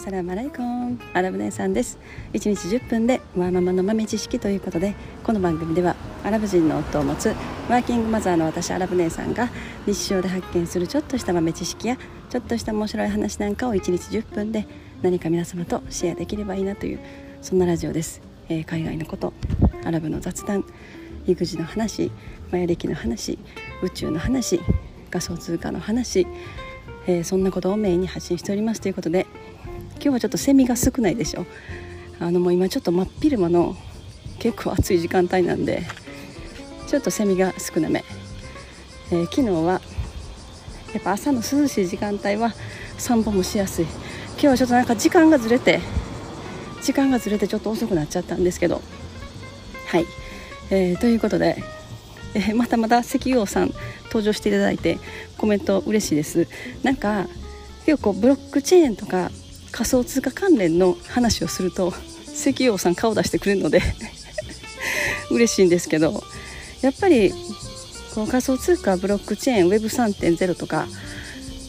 サラマライコン。アラブ姉さんです。1日10分でワーママの豆知識ということでこの番組ではアラブ人の夫を持つワーキングマザーの私アラブ姉さんが日常で発見するちょっとした豆知識やちょっとした面白い話なんかを1日10分で何か皆様とシェアできればいいなというそんなラジオです、えー、海外のことアラブの雑談育児の話マヤ歴の話宇宙の話仮想通貨の話えー、そんなことをメインに発信しておりますということで今日はちょっとセミが少ないでしょ。あのもう今ちょっと真っ昼間の結構暑い時間帯なんでちょっとセミが少なめ、えー、昨日はやっぱ朝の涼しい時間帯は散歩もしやすい。今日はちょっとなんか時間がずれて時間がずれてちょっと遅くなっちゃったんですけど。はい、えー、ということでえー、またまた石油王さん登場していただいてコメント嬉しいです。なんか結構ブロックチェーンとか仮想通貨関連の話をすると石油王さん顔出してくれるので 嬉しいんですけどやっぱりこう仮想通貨ブロックチェーン Web3.0 とか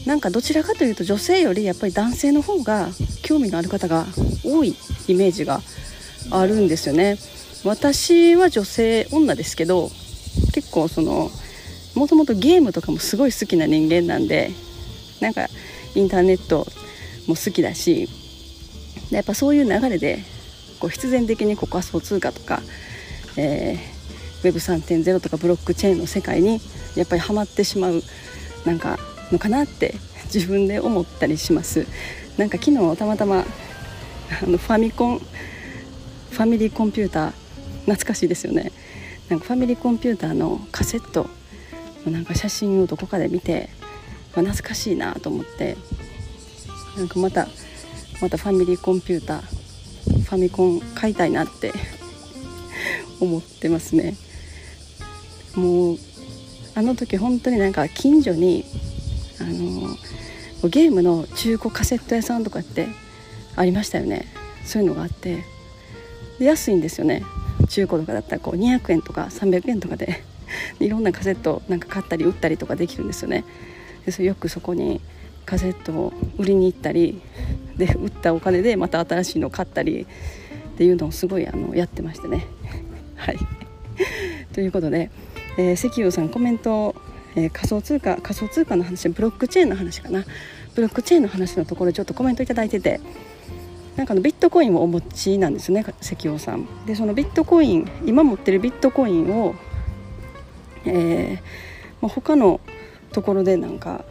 なんかどちらかというと女性よりやっぱり男性の方が興味のある方が多いイメージがあるんですよね。私は女性女ですけど結構そのもともとゲームとかもすごい好きな人間なんでなんかインターネットも好きだしやっぱそういう流れでこう必然的にここ仮想通貨とか、えー、Web3.0 とかブロックチェーンの世界にやっぱりハマってしまうなんかのかなって自分で思ったりします。なんか昨日たまたまあのファミコンファミリーコンピューター懐かしいですよね。なんかファミリーコンピューターのカセットなんか写真をどこかで見て、まあ、懐かしいなと思ってなんかまたまたファミリーコンピューターファミコン買いたいなって 思ってますね。もうあの時本当になんか近所にあのゲームの中古カセット屋さんとかってありましたよね。そういうのがあって安いんですよね。中古とかだったらこう200円とか300円とかで いろんなカセットなんか買ったり売ったりとかできるんですよね。でそれよくそこにカセットを売りに行ったりで売ったお金でまた新しいのを買ったりっていうのをすごいあのやってましてね。はい。ということで、えー、石油さんコメント、えー、仮想通貨仮想通貨の話ブロックチェーンの話かな。ブロックチェーンの話のところでちょっとコメント頂いててなんかのビットコインをお持ちなんですね石油さん。でそのビットコイン今持ってるビットコインを、えーまあ、他のところでなんか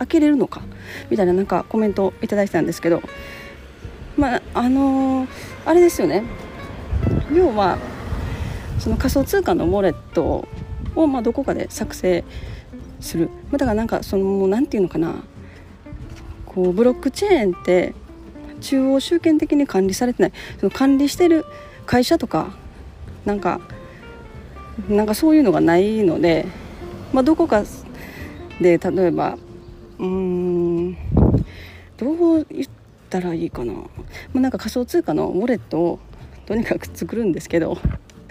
開けれるのか？みたいななんかコメントいただいてたんですけど。まああのー、あれですよね。要はその仮想通貨のウォレットをまあどこかで作成する、ま、だからなんかその何て言うのかな。こうブロックチェーンって中央集権的に管理されてない。その管理してる会社とかなんかなんかそういうのがないので、まあ、どこかで例えばうーん。どう言ったらいいかな、まあ、なんか仮想通貨のウォレットをとにかく作るんですけど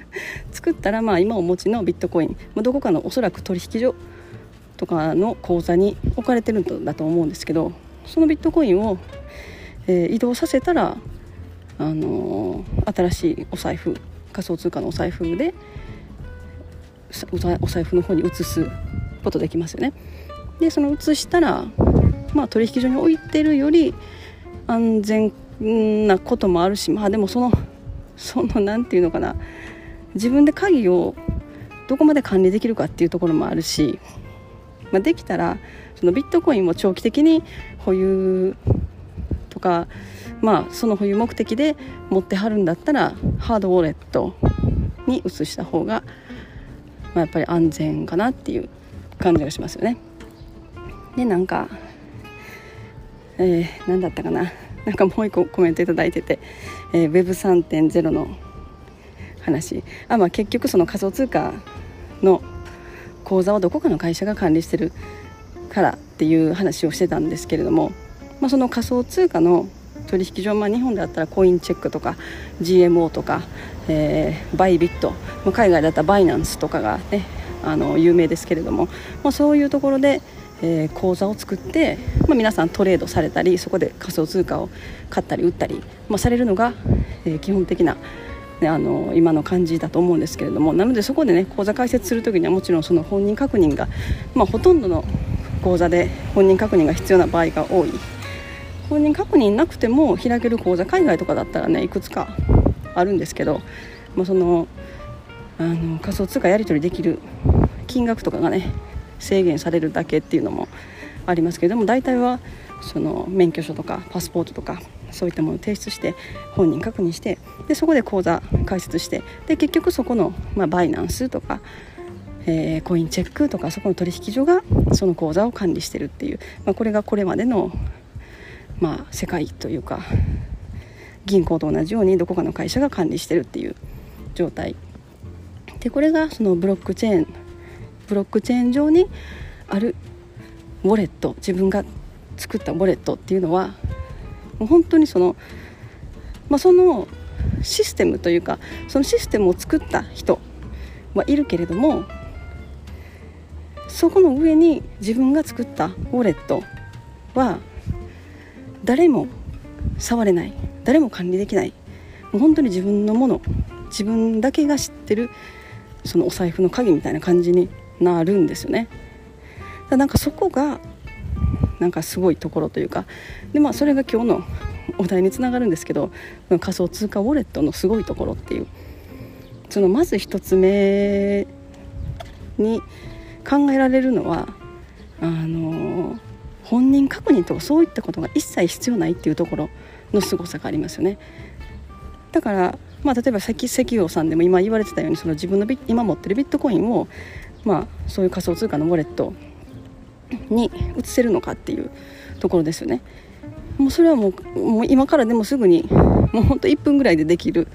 作ったらまあ今お持ちのビットコイン、まあ、どこかのおそらく取引所とかの口座に置かれてるんだと思うんですけどそのビットコインをえー、移動させたら、あのー、新しいお財布仮想通貨のお財布でお財布の方に移すことできますよね。でその移したら、まあ、取引所に置いてるより安全なこともあるしまあでもそのその何て言うのかな自分で鍵をどこまで管理できるかっていうところもあるし、まあ、できたらそのビットコインも長期的に保有とかまあその保有目的で持ってはるんだったらハードウォレットに移した方が、まあ、やっぱり安全かなっていう感じがしますよね。でなんか、えー、何だったかな。なんかもう一個コメント頂いてて、えー、Web3.0 の話。あ、まあ、結局その仮想通貨の口座をどこかの会社が管理してるからっていう話をしてたんですけれどもまあ、その仮想通貨の取引所、まあ、日本であったらコインチェックとか GMO とか、えー、バイビット、まあ、海外だったらバイナンスとかがねあの有名ですけれども、まあ、そういうところで、えー、口座を作って、まあ、皆さんトレードされたりそこで仮想通貨を買ったり売ったり、まあ、されるのが、えー、基本的な、ね、あの今の感じだと思うんですけれどもなのでそこでね口座開設する時にはもちろんその本人確認が、まあ、ほとんどの口座で本人確認が必要な場合が多い。本人確認なくても開ける口座海外とかだったらねいくつかあるんですけど、まあ、そのあの仮想通貨やり取りできる金額とかがね制限されるだけっていうのもありますけれども大体はその免許証とかパスポートとかそういったものを提出して本人確認してでそこで口座開設してで結局そこの、まあ、バイナンスとか、えー、コインチェックとかそこの取引所がその口座を管理してるっていう、まあ、これがこれまでの、まあ、世界というか銀行と同じようにどこかの会社が管理してるっていう状態。でこれがそのブロックチェーンブロックチェーン上にあるウォレット自分が作ったウォレットっていうのはもう本当にその、まあ、そのシステムというかそのシステムを作った人はいるけれどもそこの上に自分が作ったウォレットは誰も触れない誰も管理できないもう本当に自分のもの自分だけが知ってるそのお財布の鍵みたいな感じになるんですよね。だなんかそこがなんかすごいところというかで、まあ、それが今日のお題につながるんですけど仮想通貨ウォレットのすごいところっていうそのまず1つ目に考えられるのはあの本人確認とかそういったことが一切必要ないっていうところの凄さがありますよね。だから、まあ、例えば石石油さんでも今言われてたようにその自分の今持ってるビットコインをまあ、そういう仮想通貨のウォレットに移せるのかっていうところですよね。もうそれはもうもう今からでもすぐにもうほんと1分ぐらいでできる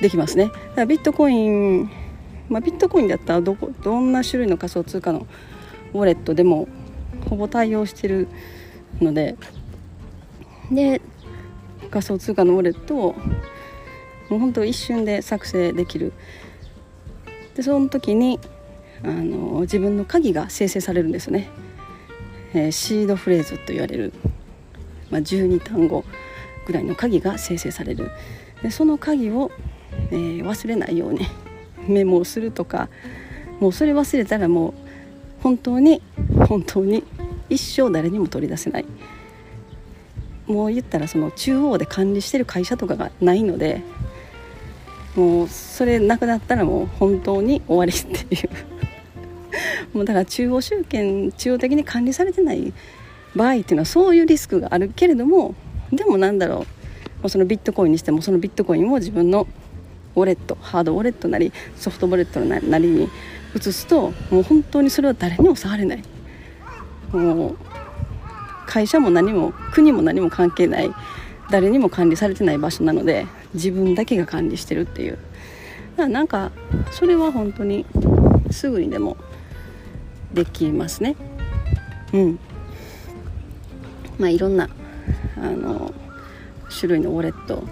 できますね。だからビットコイン、まあ、ビットコインだったらどこどんな種類の仮想通貨のウォレットでもほぼ対応してるのでで仮想通貨のウォレットをもう本当一瞬で作成できるでその時にあの自分の鍵が生成されるんですよね、えー、シードフレーズと言われる、まあ、12単語ぐらいの鍵が生成される。でその鍵を、えー、忘れないようにメモをするとかもうそれ忘れたらもう本当に本当に一生誰にも取り出せない。もう言ったらその中央で管理してる会社とかがないのでもうそれなくなったらもう本当に終わりっていう。もうだから中央集権中央的に管理されてない場合っていうのはそういうリスクがあるけれどもでもなんだろうもうそのビットコインにしてもそのビットコインを自分のウォレットハードウォレットなりソフトウォレットなりに移すともう本当にそれは誰にも触れない。もう会社も何も国も何も関係ない誰にも管理されてない場所なので自分だけが管理してるっていう。だからなんかそれは本当にすぐにでもできますね。うん。まあ、いろんなあの種類のウォレット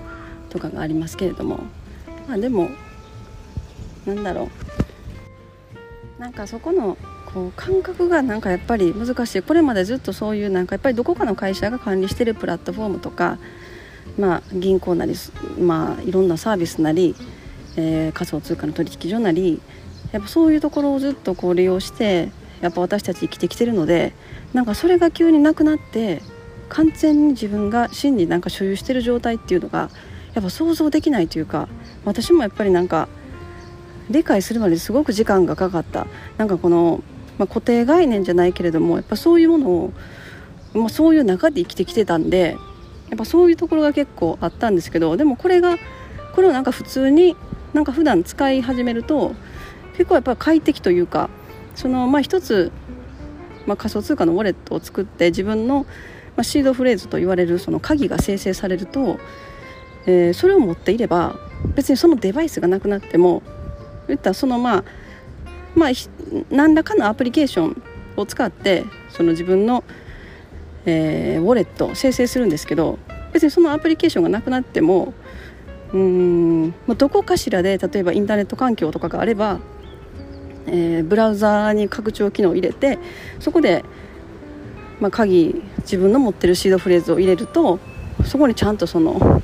とかがありますけれども、まあ、でもなんだろう。なんかそこのこう感覚がなんかやっぱり難しい。これまでずっとそういうなんかやっぱりどこかの会社が管理してるプラットフォームとか、まあ、銀行なり、まあ、いろんなサービスなり、えー、仮想通貨の取引所なりやっぱそういうところをずっとこう利用してやっぱ私たち生きてきてるのでなんかそれが急になくなって完全に自分が真になんか所有してる状態っていうのがやっぱ想像できないというか私もやっぱりなんか理解するまですごく時間がかかった。なんかこの、まあ、固定概念じゃないけれどもやっぱそういうものを、まあ、そういう中で生きてきてたんでやっぱそういうところが結構あったんですけどでもこれがこれをなんか普通になんか普段使い始めると結構やっぱ快適というかそのまあ一つ、まあ、仮想通貨のウォレットを作って自分の、まあ、シードフレーズと言われるその鍵が生成されると、えー、それを持っていれば別にそのデバイスがなくなっても言ったそのまあまあ何らかのアプリケーションを使ってその自分の、えー、ウォレットを生成するんですけど別にそのアプリケーションがなくなってもうんどこかしらで例えばインターネット環境とかがあればえー、ブラウザーに拡張機能を入れてそこでまあ、鍵自分の持ってるシードフレーズを入れるとそこにちゃんとその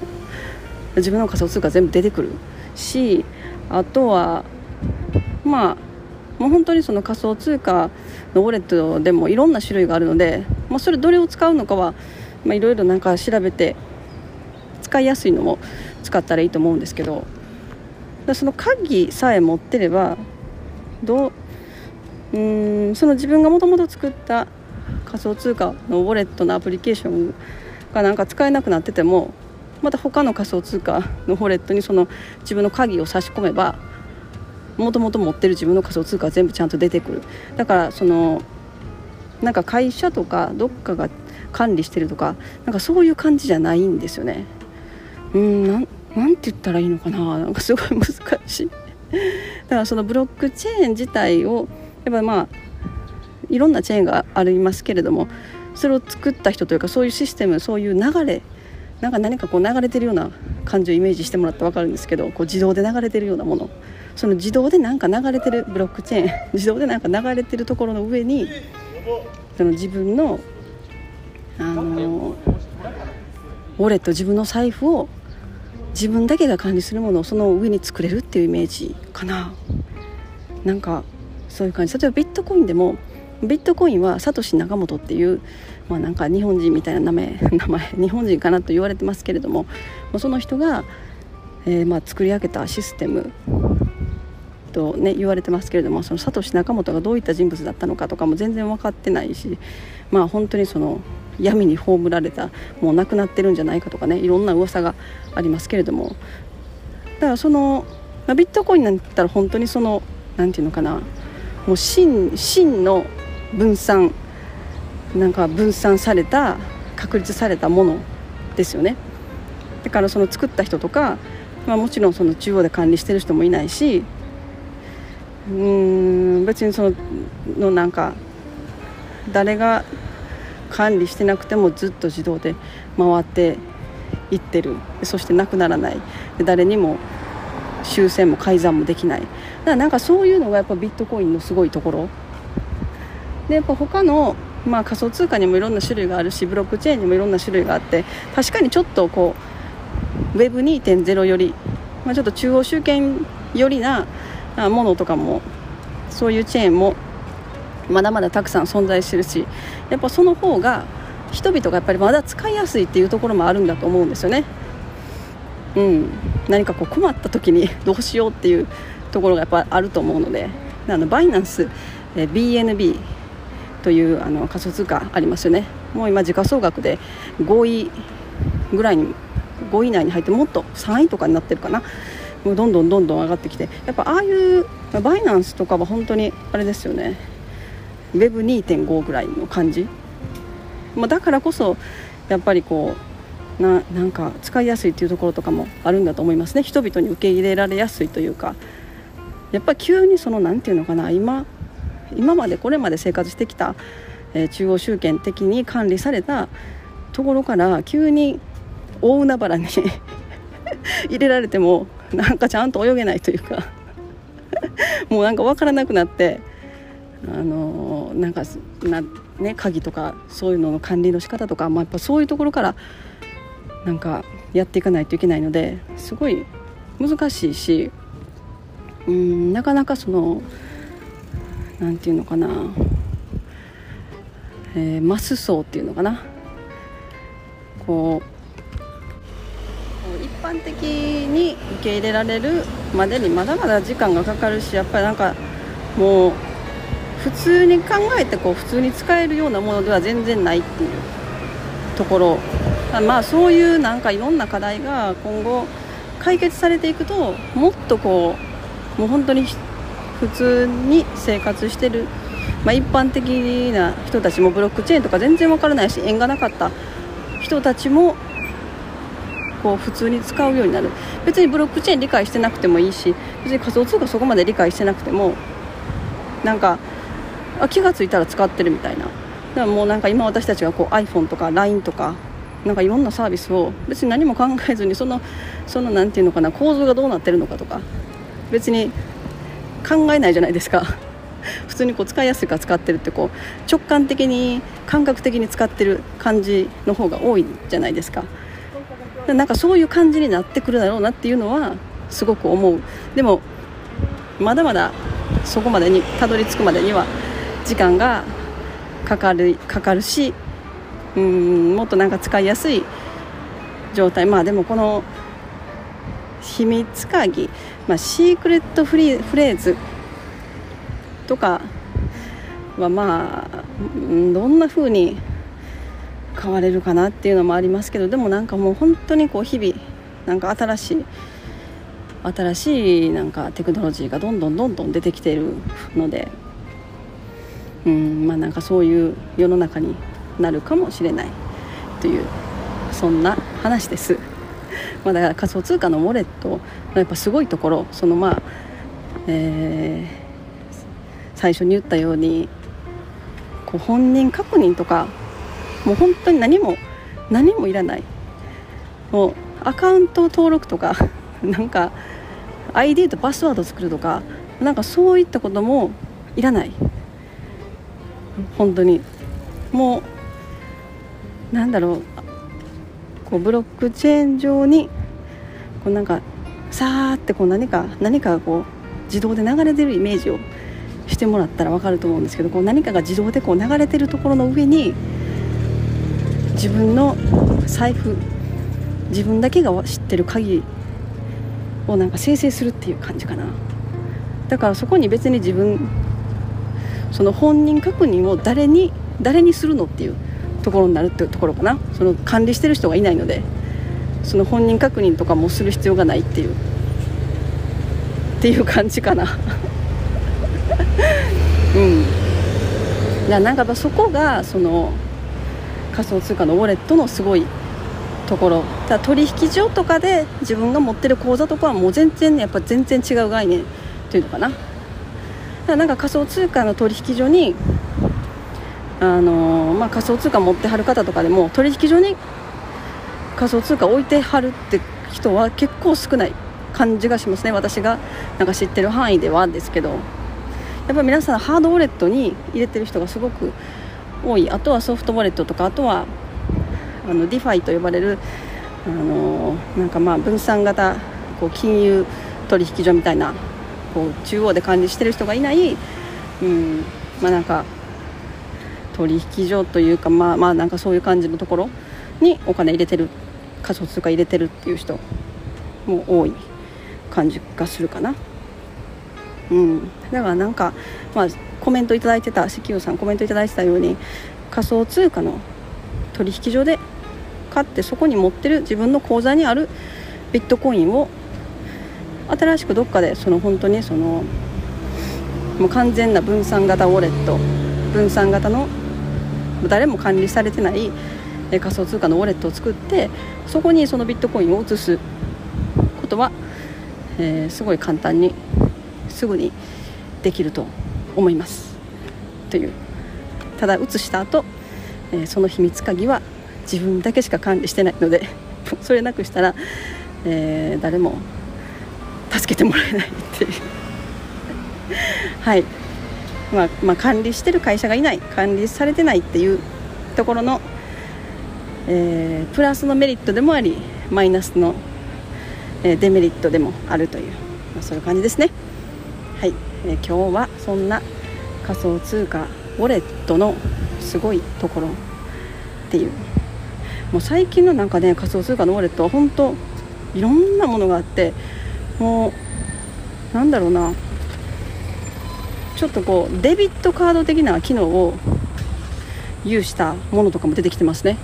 自分の仮想通貨全部出てくるしあとはまあもう本当にその仮想通貨のウォレットでもいろんな種類があるので、まあ、それどれを使うのかはいろいろなんか調べて使いやすいのも使ったらいいと思うんですけどその鍵さえ持ってればどううんその自分がもともと作った仮想通貨のウォレットのアプリケーションがなんか使えなくなっててもまた他の仮想通貨のウォレットにその自分の鍵を差し込めばもともと持ってる自分の仮想通貨は全部ちゃんと出てくる。だからそのなんか会社とかどっかが管理してるとかなんかそういう感じじゃないんですよね。うんなんなんて言ったらいいのかな。なんかすごい難しい。だからそのブロックチェーン自体をやっぱまあいろんなチェーンがありますけれどもそれを作った人というかそういうシステムそういう流れなんか何かこう流れてるような感じをイメージしてもらって分かるんですけどこう自動で流れてるようなもの。その自動でなんか流れてるブロックチェーン自動でなんか流れてるところの上にその自分のあのウォレット自分の財布を自分だけが管理するものをその上に作れるっていうイメージかな。なんかそういう感じ。例えばビットコインでもビットコインはサトシ・ナカモトっていう、まあ、なんか日本人みたいな名前 名前日本人かなと言われてますけれどもその人が、えー、まあ作り上げたシステムと、ね、言われてますけれどもそのサトシ・ナカモトがどういった人物だったのかとかも全然分かってないし、まあ、本当にその闇に葬られたもう亡くなってるんじゃないかとかねいろんな噂がありますけれども。だからその、まあ、ビットコインなんて言ったら本当にその何て言うのかなもう真真の分散なんか分散された確立されたものですよね。だからその作った人とか、まあ、もちろんその中央で管理してる人もいないしうーん別にそののなんか誰が管理してなくてもずっと自動で回っていってる。そしてなくならない。誰にも修正も改ざんもできない。だからなんかそういうのがやっぱビットコインのすごいところ。でやっぱ他のまあ、仮想通貨にもいろんな種類があるしブロックチェーンにもいろんな種類があって確かにちょっとこう Web2.0 より、まあ、ちょっと中央集権よりなものとかもそういうチェーンもまだまだたくさん存在してるしやっぱその方が人々がやっぱりまだ使いやすいっていうところもあるんだと思うんですよね。うん、何かこう困った時に どうしようっていうところがやっぱあると思うので。あのバイナンス、え BNB というあの仮想通貨ありますよね。もう今時価総額で5位ぐらいに5位以内に入ってもっと3位とかになってるかな。もうどんどんどんどん上がってきて。やっぱああいうバイナンスとかは本当にあれですよね。Web2.5 ぐらいの感じ、まあ、だからこそやっぱりこうななんか使いやすいっていうところとかもあるんだと思いますね。人々に受け入れられやすいというか。やっぱり急にその何て言うのかな。今今までこれまで生活してきた、えー、中央集権的に管理されたところから急に大海原に 入れられてもなんかちゃんと泳げないというか。もうなんか分からなくなってあのなんかな、ね、鍵とかそういうのの管理の仕方とか、まあ、やっぱそういうところからなんかやっていかないといけないのですごい難しいしうんなかなかその何て言うのかな、えー、マス層っていうのかな。こう一般的に受け入れられるまでにまだまだ時間がかかるしやっぱりなんかもう普通に考えてこう普通に使えるようなものでは全然ないっていうところ。まあそういうなんかいろんな課題が今後解決されていくともっとこうもう本当に普通に生活してる、まあ、一般的な人たちもブロックチェーンとか全然わからないし縁がなかった人たちもこう普通に使うようになる。別にブロックチェーン理解してなくてもいいし別に仮想通貨そこまで理解してなくてもなんか気が付いたら使ってるみたいな。だからもうなんか今私たちがこう iPhone とか LINE とかなんかいろんなサービスを別に何も考えずにそのそのなんていうのかな構造がどうなってるのかとか別に考えないじゃないですか。普通にこう使いやすいから使ってるってこう直感的に感覚的に使ってる感じの方が多いじゃないですか。なんかそういう感じになってくるだろうなっていうのはすごく思う。でもまだまだそこまでにたどり着くまでには時間がかかるかかるしうんもっとなんか使いやすい状態。まあでもこの秘密鍵、まあ、シークレットフリーフレーズとかはまあどんな風に変われるかなっていうのもありますけどでもなんかもう本当にこう日々なんか新しい新しいなんかテクノロジーがどんどんどんどん出てきているのでうんまあなんかそういう世の中になるかもしれないというそんな話です。まあ、だから仮想通貨のウォレットのやっぱすごいところそのまあ、えー、最初に言ったようにこう本人確認とかもう本当に何も何もいらないもうアカウント登録とか なんか ID とパスワード作るとかなんかそういったこともいらない本当に。もうなんだろう。こうブロックチェーン上にこうなんかさーってこう何か何かこう自動で流れてるイメージをしてもらったら分かると思うんですけどこう何かが自動でこう流れてるところの上に自分の財布自分だけが知ってる鍵をなんか生成するっていう感じかな。だからそこに別に自分その本人確認を誰に誰にするのっていうところになるっていうところかな。その管理してる人がいないのでその本人確認とかもする必要がないっていうっていう感じかな。うん。だなんかそこがその仮想通貨のウォレットのすごいところ。だ取引所とかで自分が持ってる口座とかはもう全然ねやっぱ全然違う概念というのかな。だなんか仮想通貨の取引所にあのまあ、仮想通貨持ってはる方とかでも取引所に仮想通貨置いてはるって人は結構少ない感じがしますね。私がなんか知ってる範囲ではですけど。やっぱり皆さんハードウォレットに入れてる人がすごく多い。あとはソフトウォレットとかあとはあの DeFi と呼ばれるあのなんかまあ分散型こう金融取引所みたいなこう中央で管理してる人がいない、うんまあ、なんか取引所というかまあまあなんかそういう感じのところにお金入れてる仮想通貨入れてるっていう人も多い感じがするかな。うん。だからなんかまあコメント頂いてた石油さんコメント頂いてたように仮想通貨の取引所で買ってそこに持ってる自分の口座にあるビットコインを新しくどっかでその本当にそのもう完全な分散型ウォレット分散型の誰も管理されてない仮想通貨のウォレットを作ってそこにそのビットコインを移すことは、えー、すごい簡単にすぐにできると思います。という。ただ移した後、えー、その秘密鍵は自分だけしか管理してないので それなくしたら、えー、誰も助けてもらえないっていう。はい。まあ、まあ、管理してる会社がいない。管理されてないっていうところの、えー、プラスのメリットでもありマイナスの、えー、デメリットでもあるという、まあ、そういう感じですね。はい、えー、今日はそんな仮想通貨ウォレットのすごいところっていう。もう最近のなんかね仮想通貨のウォレットは本当いろんなものがあってもうなんだろうな。ちょっとこうデビットカード的な機能を有したものとかも出てきてますね。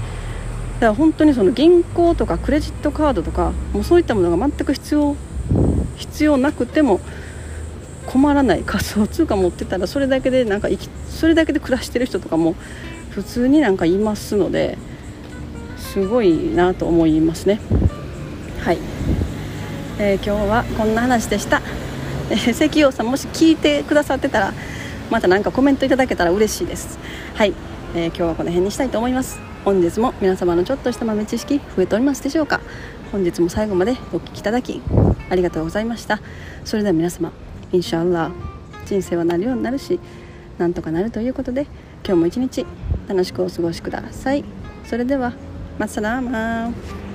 だから本当にその銀行とかクレジットカードとかもうそういったものが全く必要必要なくても困らない仮想 通貨持ってたらそれだけでなんか生きそれだけで暮らしてる人とかも普通になんかいますのですごいなと思いますね。はい、えー、今日はこんな話でした。えー、石油さんもし聞いてくださってたらまた何かコメントいただけたら嬉しいです。はい、えー、今日はこの辺にしたいと思います。本日も皆様のちょっとした豆知識増えておりますでしょうか。本日も最後までお聴きいただきありがとうございました。それでは皆様インシャアラ人生はなるようになるしなんとかなるということで今日も一日楽しくお過ごしください。それではマッサラーマン